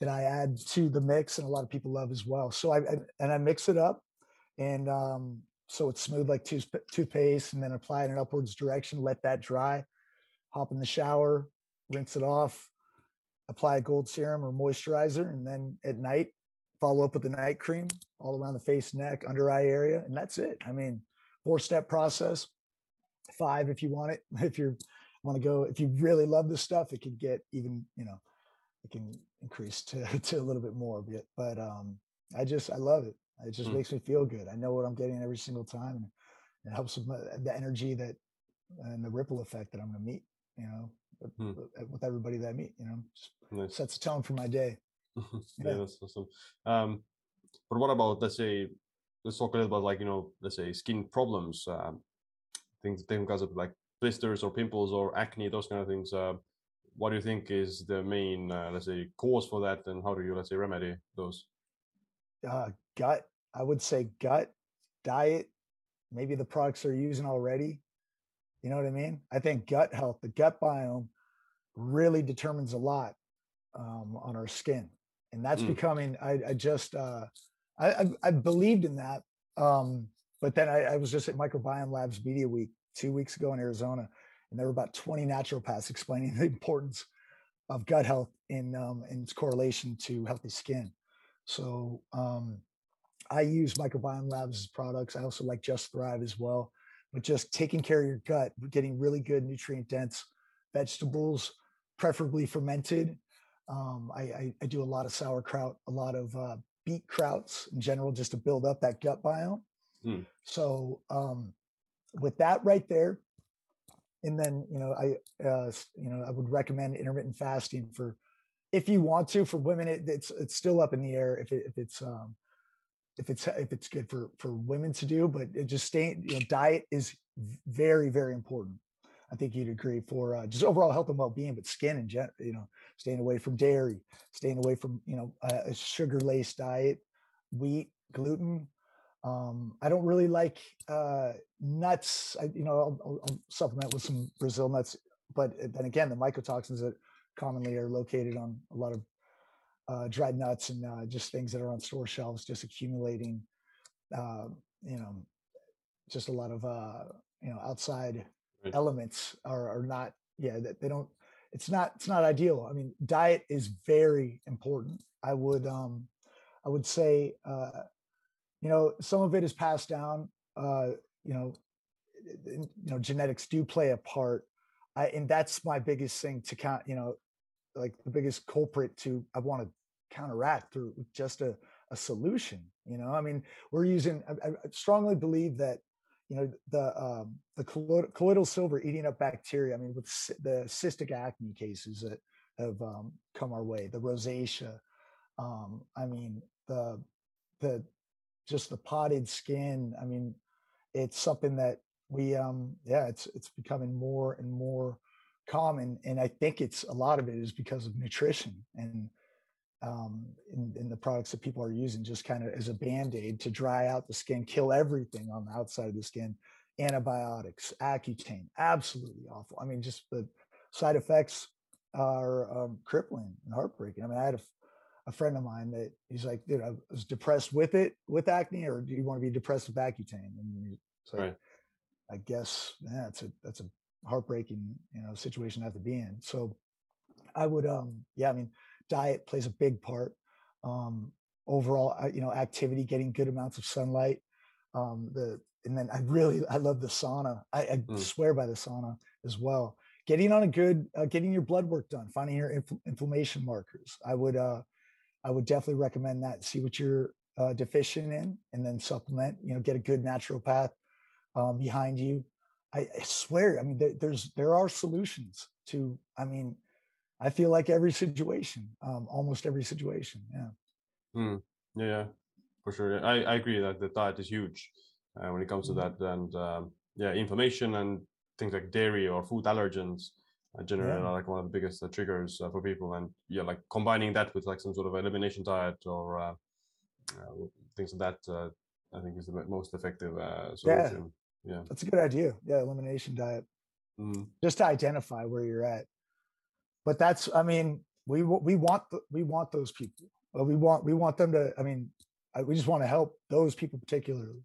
that I add to the mix, and a lot of people love as well. So I, I and I mix it up, and um, so it's smooth like tooth, toothpaste, and then apply it in an upwards direction. Let that dry. Hop in the shower, rinse it off, apply a gold serum or moisturizer, and then at night follow up with the night cream all around the face, neck, under eye area, and that's it. I mean, four step process. Five if you want it. If you want to go, if you really love this stuff, it could get even you know it can increase to, to a little bit more but, but um i just i love it it just mm. makes me feel good i know what i'm getting every single time and it helps with my, the energy that and the ripple effect that i'm going to meet you know mm. with, everybody that i meet you know nice. sets the tone for my day yeah. that's awesome um but what about let's say let's talk a little about like you know let's say skin problems um things things because of like blisters or pimples or acne those kind of things uh, what do you think is the main, uh, let's say, cause for that, and how do you, let's say, remedy those? Uh, gut. I would say gut, diet, maybe the products they're using already. You know what I mean? I think gut health, the gut biome, really determines a lot um, on our skin, and that's mm. becoming. I, I just, uh, I, I, I, believed in that, um, but then I, I was just at Microbiome Labs Media Week two weeks ago in Arizona, and there were about 20 naturopaths explaining the importance of gut health in, um, in its correlation to healthy skin. So um, I use Microbiome Labs products. I also like Just Thrive as well. But just taking care of your gut, getting really good nutrient dense vegetables, preferably fermented. Um, I, I, I, do a lot of sauerkraut, a lot of uh, beet krauts in general, just to build up that gut biome. Mm. So um, with that right there, and then you know i uh, you know i would recommend intermittent fasting for if you want to for women it, it's it's still up in the air if, it, if it's um if it's if it's good for for women to do but it just staying you know diet is very very important i think you'd agree for uh, just overall health and well-being but skin and you know staying away from dairy staying away from you know a, a sugar laced diet wheat gluten um, I don't really like uh, nuts. I, you know, I'll, I'll, supplement with some Brazil nuts, but uh, then again, the mycotoxins that commonly are located on a lot of uh, dried nuts and uh, just things that are on store shelves, just accumulating. Uh, you know, just a lot of you know outside. Elements are, are not. Yeah, that they don't. It's not. It's not ideal. I mean, diet is very important. I would. um I would say uh you know some of it is passed down uh you know you know genetics do play a part I, and that's my biggest thing to count you know like the biggest culprit to i want to counteract through just a, a solution you know i mean we're using I, I strongly believe that you know the um, the colloidal silver eating up bacteria i mean with the cystic acne cases that have um, come our way the rosacea um, i mean the the just the potted skin. I mean, it's something that we um yeah, it's it's becoming more and more common. And I think it's a lot of it is because of nutrition. And um, in, in the products that people are using just kind of as a band-aid to dry out the skin kill everything on the outside of the skin. Antibiotics accutane absolutely awful. I mean just the side effects are um, crippling and heartbreaking. I mean i had a, a friend of mine that he's like dude i was depressed with it with acne or do you want to be depressed with accutane? And so right. i guess yeah that's a that's a heartbreaking you know situation to have to be in. So i would um yeah i mean diet plays a big part. Um, overall, uh, you know, activity, getting good amounts of sunlight. Um, the and then I really I love the sauna. I, I mm. swear by the sauna as well. Getting on a good, uh, getting your blood work done, finding your inf- inflammation markers. I would uh, I would definitely recommend that. See what you're uh, deficient in, and then supplement. You know, get a good naturopath um, behind you. I, I swear, I mean, there, there's there are solutions to. I mean, I feel like every situation, um, almost every situation. Yeah. Mm, yeah, for sure. I, I agree that the diet is huge uh, when it comes to mm-hmm. that. And um, yeah, inflammation and things like dairy or food allergens uh, generally yeah. are like one of the biggest uh, triggers uh, for people. And yeah, like combining that with like some sort of elimination diet or uh, uh, things like that, I think is the most effective solution. Yeah. yeah. That's a good idea. Yeah, elimination diet. Mm. Just to identify where you're at but that's i mean we we want the, we want those people. We want we want them to i mean I, we just want to help those people particularly.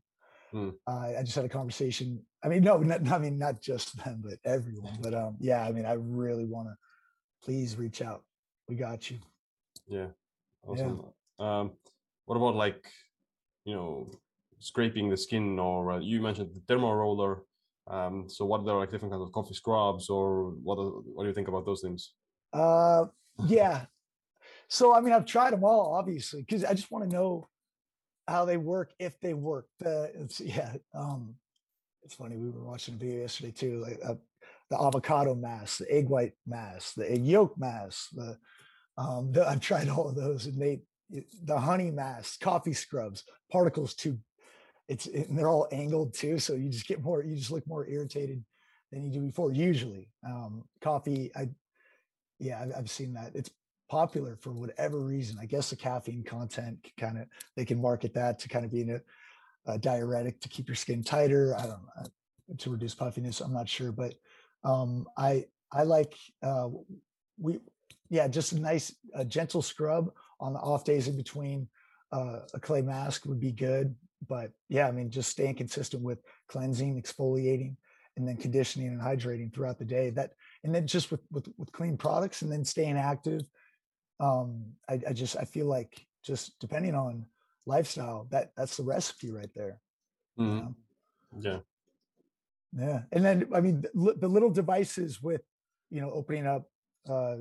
Hmm. uh, i just had a conversation i mean no not, i mean not just them but everyone but um yeah i mean i really want to please reach out. We got you. Yeah. Awesome. Yeah. um what about like you know scraping the skin or uh, you mentioned the derma roller um so what are like different kinds of coffee scrubs or what are, what do you think about those things uh, yeah. So I mean, I've tried them all, obviously, because I just want to know how they work, if they work. Uh, it's yeah. Um, it's funny. We were watching a video yesterday too, like uh, the avocado mask, the egg white mask, the egg yolk mask. The, um, the, I've tried all of those, and they the honey mask, coffee scrubs, particles too. It's and they're all angled too, so you just get more. You just look more irritated than you do before. Usually, um, coffee. I yeah, I've, I've seen that. It's popular for whatever reason. I guess the caffeine content kind of they can market that to kind of be a, a, diuretic to keep your skin tighter. I don't know to reduce puffiness. I'm not sure, but um, I I like uh, we yeah just a nice a gentle scrub on the off days in between. Uh, a clay mask would be good, but yeah, I mean just staying consistent with cleansing, exfoliating, and then conditioning and hydrating throughout the day. That and then just with with, with clean products and then staying active um I, I just i feel like just depending on lifestyle that that's the recipe right there mm-hmm. you know? yeah yeah and then i mean the, the, little devices with you know opening up uh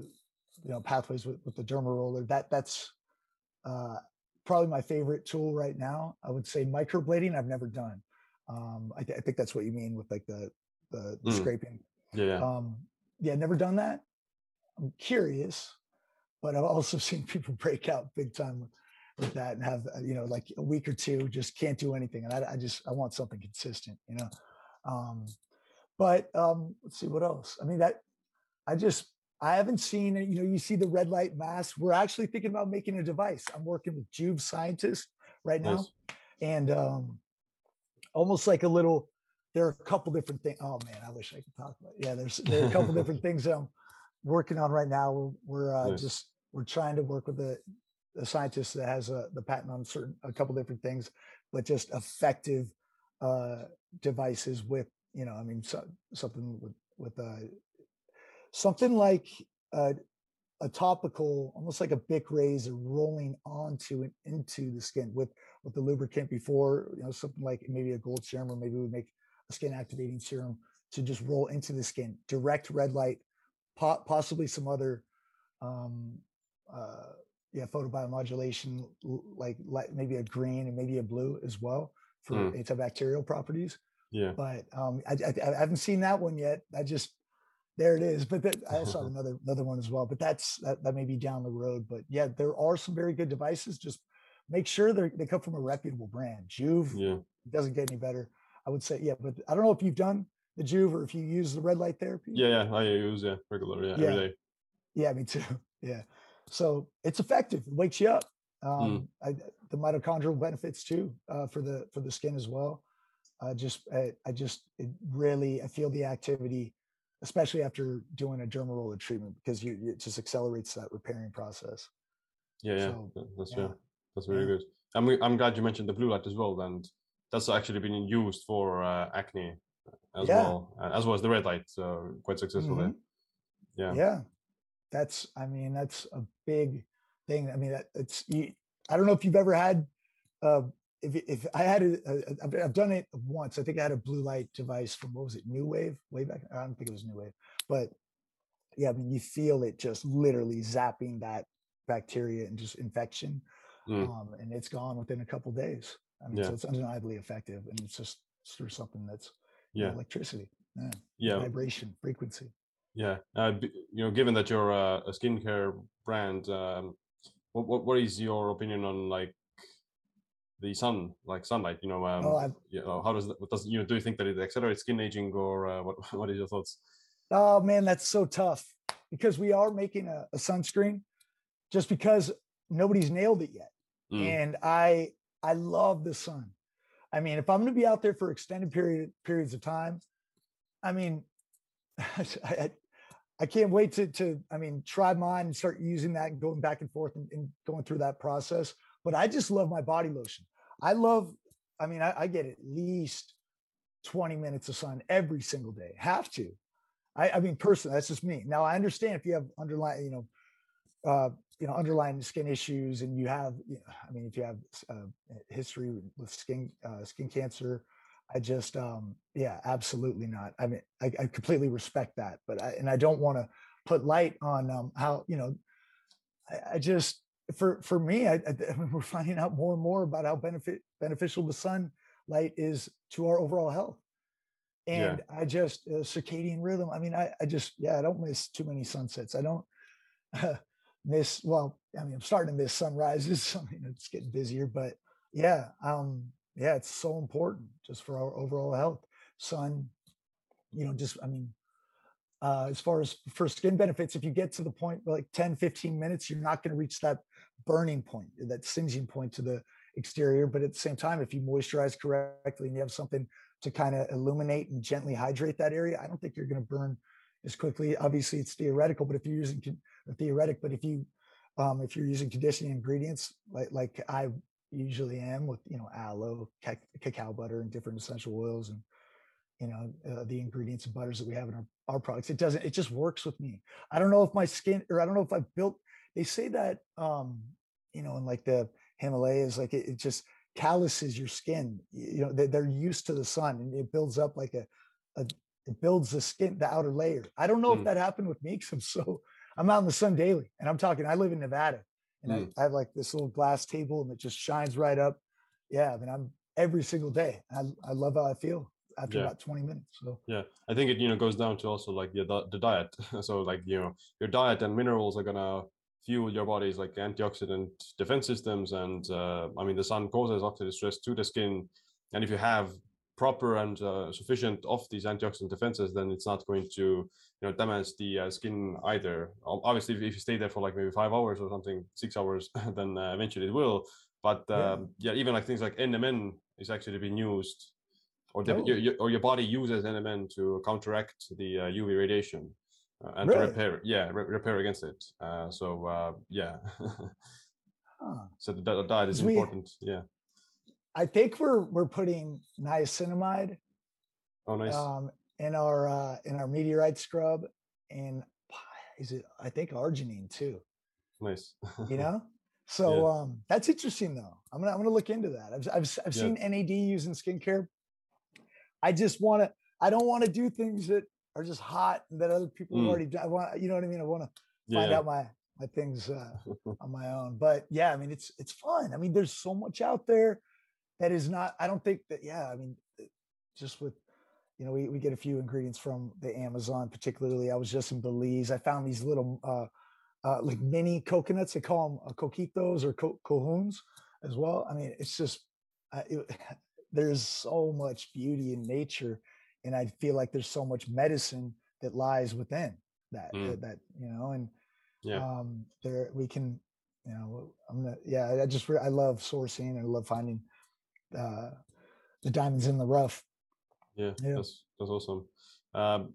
you know pathways with, with the derma roller that that's uh probably my favorite tool right now i would say microblading i've never done um i, th- I think that's what you mean with like the the, the mm. scraping yeah um yeah, never done that. I'm curious, but I've also seen people break out big time with, with that and have you know like a week or two just can't do anything, and I, I just I want something consistent, you know. Um, but um, let's see what else. I mean that I just I haven't seen it. You know, you see the red light mask. We're actually thinking about making a device. I'm working with Joovv scientists right now, nice. and um, almost like a little there are a couple different things. Oh man, I wish I could talk about. It. Yeah, there's there are a couple different things I'm working on right now. We're, we're uh, nice. just we're trying to work with the the scientist that has a, the patent on certain a couple different things, but just effective uh, devices with you know I mean so, something with with uh, something like a, a topical, almost like a Bic razor rolling onto and into the skin with with the lubricant before you know something like maybe a gold serum or maybe we make skin activating serum to just roll into the skin, direct red light, po- possibly some other, um, uh, yeah, photobiomodulation, like, like maybe a green and maybe a blue as well for mm. antibacterial properties. Yeah. But um, I, I, I, haven't seen that one yet. I just, there it is. But that, I saw another another one as well. But that's that, that may be down the road. But yeah, there are some very good devices. Just make sure they they come from a reputable brand. Joovv yeah. doesn't get any better. I would say, yeah, but I don't know if you've done the Joovv or if you use the red light therapy. Yeah, yeah, I use yeah regular, yeah, yeah. every day. Yeah, me too. Yeah. so it's effective. It wakes you up. Um, mm. I, the mitochondrial benefits too uh, for the for the skin as well. Uh, just I, I just it really I feel the activity, especially after doing a dermal roller treatment because you it just accelerates that repairing process. Yeah, yeah, so, that's yeah. That's really yeah. good. I'm I'm glad you mentioned the blue light as well, and that's actually been used for uh, acne as yeah. well, as well as the red light, so quite successfully. Mm-hmm. Yeah, yeah, that's I mean that's a big thing. I mean that it's I don't know if you've ever had. Uh, if, if I had a, a, I've done it once. I think I had a blue light device from what was it, New Wave, way back. I don't think it was New Wave, but yeah, I mean, you feel it just literally zapping that bacteria and just infection, mm. um, and it's gone within a couple days. I mean, yeah. so it's undeniably effective, and it's just through something that's yeah know, electricity, yeah, yeah, vibration, frequency. Yeah, uh, you know, given that you're a, a skincare brand, um, what, what what is your opinion on like the sun, like sunlight? You know, um, oh, you know, how does that, does you know? Do you think that it accelerates skin aging, or uh, what what is your thoughts? Oh man, that's so tough because we are making a, a sunscreen, just because nobody's nailed it yet, mm. and I I love the sun. I mean, if I'm going to be out there for extended period periods of time, I mean, I, I can't wait to to I mean try mine and start using that and going back and forth and, and going through that process. But I just love my body lotion. I love. I mean, I, I, get at least 20 minutes of sun every single day. Have to. I, I mean, personally, that's just me. Now I understand if you have underlying, you know, uh, you know, underlying skin issues, and you have, you know, I mean, if you have uh, history with skin uh, skin cancer, I just, um, yeah, absolutely not. I mean, I, I completely respect that, but I, and I don't want to put light on um, how, you know, I, I just, for, for me, I, I, we're finding out more and more about how benefit beneficial the sunlight is to our overall health. And yeah. I just uh, circadian rhythm. I mean, I, I just, yeah, I don't miss too many sunsets. I don't uh, miss, well, I mean, I'm starting to miss sunrises. I mean, it's getting busier, but yeah, um, yeah, it's so important just for our overall health. Sun, you know, just, I mean, uh, as far as for skin benefits, if you get to the point like 10, 15 minutes, you're not going to reach that burning point, that singeing point to the exterior. But at the same time, if you moisturize correctly and you have something to kind of illuminate and gently hydrate that area, I don't think you're going to burn as quickly. Obviously, it's theoretical, but if you're using a theoretic, but if you um, if you're using conditioning ingredients like like I usually am with you know aloe cacao butter and different essential oils and you know uh, the ingredients and butters that we have in our, our products. It doesn't it just works with me. I don't know if my skin or i don't know if i built they say that um you know in like the himalayas like it, it just calluses your skin. You know they, they're used to the sun and it builds up like a, a it builds the skin the outer layer i don't know mm. if that happened with me because i'm so i'm out in the sun daily and i'm talking i live in nevada and mm. I, I, have like this little glass table and it just shines right up. Yeah, I mean, I'm every single day. I, I love how I feel after yeah. about 20 minutes. So yeah, I think it you know goes down to also like the the diet. so like you know your diet and minerals are gonna fuel your body's like antioxidant defense systems, and uh, I mean the sun causes oxidative stress to the skin, and if you have proper and uh, sufficient of these antioxidant defenses, then it's not going to you know damage the uh, skin either. Obviously, if, you stay there for like maybe five hours or something, six hours, then uh, eventually it will. But um, yeah. yeah. even like things like NMN is actually being used, or the, oh. your, or your body uses NMN to counteract the UV uh, radiation. Uh, and really? to repair, yeah, re- repair against it. Uh, so yeah, huh. so the, the diet is important. Yeah, I think we're we're putting niacinamide. Oh, nice. Um, in our uh, in our meteorite scrub, and is it? I think arginine too. Nice. you know, so yeah. um, that's interesting though. I'm gonna I'm gonna look into that. I've I've, I've yeah. seen NAD used in skincare. I just want to. I don't want to do things that are just hot and that other people mm. already. I want. You know what I mean? I want to find out my my things uh, on my own. But yeah, I mean, it's it's fun. I mean, there's so much out there that is not i don't think that yeah i mean eh, just with you know we, we get a few ingredients from the amazon particularly i was just in belize i found these little uh, uh like mini coconuts they call them uh, coquitos or co- cohuns as well i mean it's just uh, it, there's so much beauty in nature and i feel like there's so much medicine that lies within that mm. that, that you know and Yeah. Um, there we can, you know, I'm gonna, yeah, I just, I love sourcing and I love finding, uh, the diamonds in the rough. Yeah, Yeah. that's that's awesome. Um,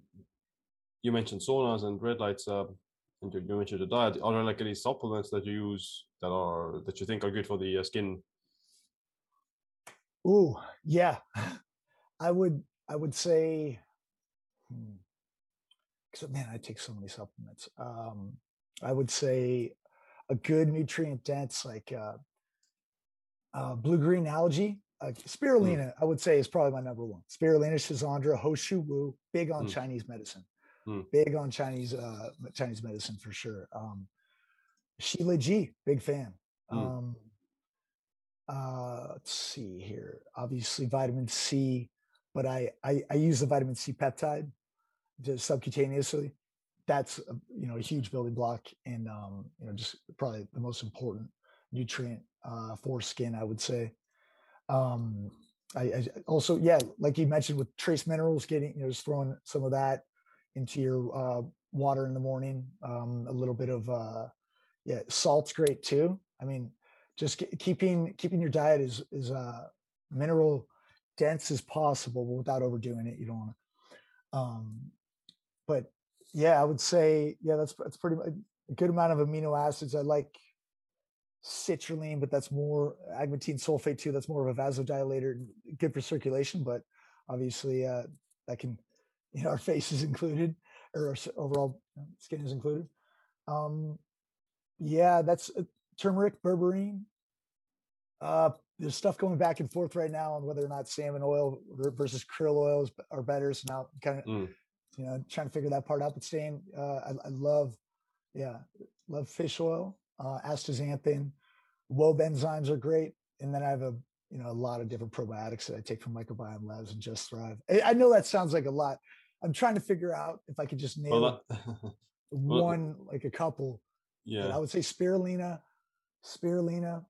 you mentioned saunas and red lights, uh, and you, you mentioned the diet. Are there like any supplements that you use that are that you think are good for the uh, skin? Ooh, yeah. I would I would say because man, I take so many supplements. Um, I would say a good nutrient dense like uh, uh, blue green algae. Uh, spirulina, I would say, is probably my number one. Spirulina, Schizandra, Ho Shou Wu, big on Mm. Chinese medicine. Mm. Big on Chinese uh, Chinese medicine for sure. Um, Shilajit, big fan. Mm. Um, uh, let's see here. Obviously, vitamin C, but I, I I use the vitamin C peptide just subcutaneously. That's a, you know a huge building block and um, you know just probably the most important nutrient uh, for skin, I would say. Um, I, I also yeah, like you mentioned with trace minerals, getting you know just throwing some of that into your uh, water in the morning. Um, a little bit of uh, yeah, salt's great too. I mean, just ke- keeping keeping your diet as is uh, mineral dense as possible, without overdoing it. You don't want to. Um, but yeah, I would say yeah, that's that's pretty a good amount of amino acids. I like citrulline, but that's more agmatine sulfate too. That's more of a vasodilator, good for circulation, but obviously uh, that can, you know, our face is included or our overall uh, skin is included. Um, yeah, that's uh, turmeric, berberine. Uh, there's stuff going back and forth right now on whether or not salmon oil versus krill oils are better. So now kind of, Mm. you know, trying to figure that part out. But staying, uh, I, I love, yeah, love fish oil, uh, astaxanthin, wob enzymes are great. And then I have a, you know, a lot of different probiotics that I take from Microbiome Labs and Just Thrive. I, I know that sounds like a lot. I'm trying to figure out if I could just name Well, that, well, one, like a couple. And I would say spirulina, spirulina,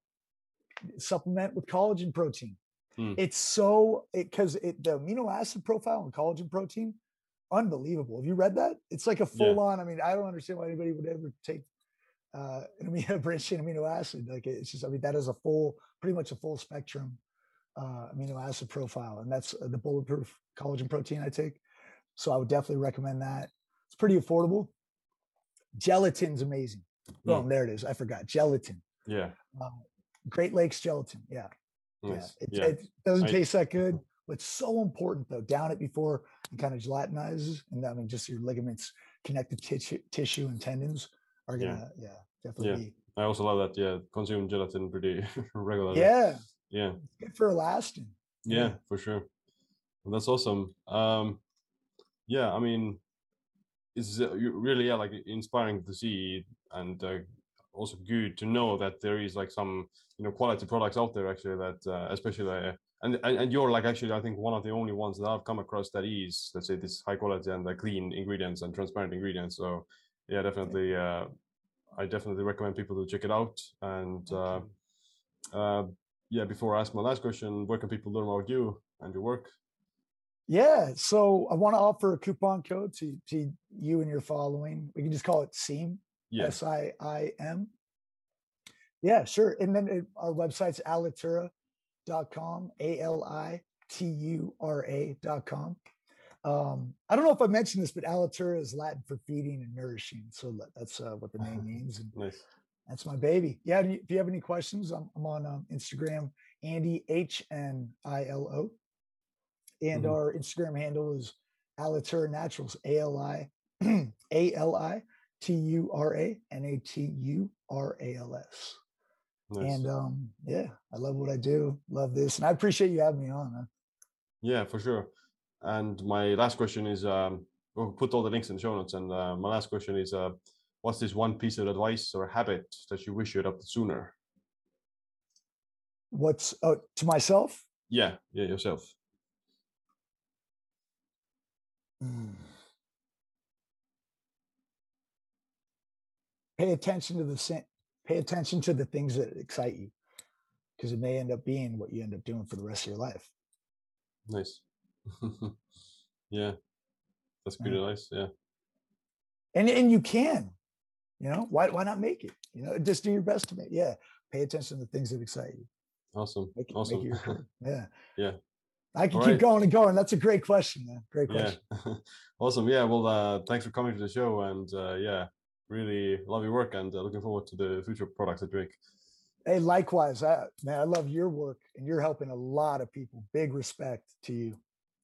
supplement with collagen protein. Hmm. It's so because it the amino acid profile on collagen protein, unbelievable. Have you read that? It's like a Yeah. full on. I mean, I don't understand why anybody would ever take uh, an amino branched chain amino acid. Like it's just, I mean, that is a full, pretty much a full spectrum uh, amino acid profile, and that's uh, the bulletproof collagen protein I take. So I would definitely recommend that. It's pretty affordable. Gelatin's amazing. Mm. Boom, there it is. I forgot gelatin. yeah, Uh, Great Lakes gelatin. Yeah, nice. yeah. It, yeah, it doesn't I- taste that good, but so important though. Down it before it kind of gelatinizes, and I mean, just your ligaments, connective tissue, tissue and tendons are Yeah. gonna, yeah, definitely. I also love that. Yeah, consume gelatin pretty regularly. yeah, yeah, it's good for elastin. yeah, Yeah. for sure. Well, that's awesome. Um, yeah, I mean, it's really yeah, like inspiring to see, and uh, also good to know that there is like some you know quality products out there actually that uh, especially uh, and, and and you're like actually I think one of the only ones that I've come across that is let's say this high quality and uh, clean ingredients and transparent ingredients. So yeah, definitely. Uh, I definitely recommend people to check it out. And uh, uh, yeah, before I ask my last question, where can people learn about you and your work? Yeah, so I want to offer a coupon code to to you and your following. We can just call it SIIM, Yeah, S I I M. Yeah, sure. And then it, our website's alitura.com, A L I T U R A.com. Um, I don't know if I mentioned this, but alitura is Latin for feeding and nourishing. So that's uh, what the name means. And nice. that's my baby. Yeah. and If you have any questions, I'm, I'm on um, Instagram, Andy H N I L O. And Mhm. our Instagram handle is Alitura Naturals, A L I A L I T U R A N A T U R A L S. Nice. And um, yeah, I love what I do. Love this. And I appreciate you having me on, man. yeah, for sure. And my last question is, um, we'll put all the links in the show notes. And uh, my last question is, uh, what's this one piece of advice or habit that you wish you adopted sooner? What's oh, to myself? Yeah, yeah, yourself. Mm. Pay attention to the pay attention to the things that excite you, because it may end up being what you end up doing for the rest of your life. Nice. yeah, that's good Yeah. advice. Yeah, And and you can, you know, why why not make it? You know, just do your best to make. Yeah, pay attention to the things that excite you. Awesome. Make, awesome. make your. Yeah. Yeah. I can All keep right. going and going. That's a great question, man. Great question. yeah. awesome. Yeah. Well, uh, thanks for coming to the show, and uh, yeah, really love your work, and uh, looking forward to the future products at Drake. Hey, likewise, I, man, I love your work and you're helping a lot of people. Big respect to you.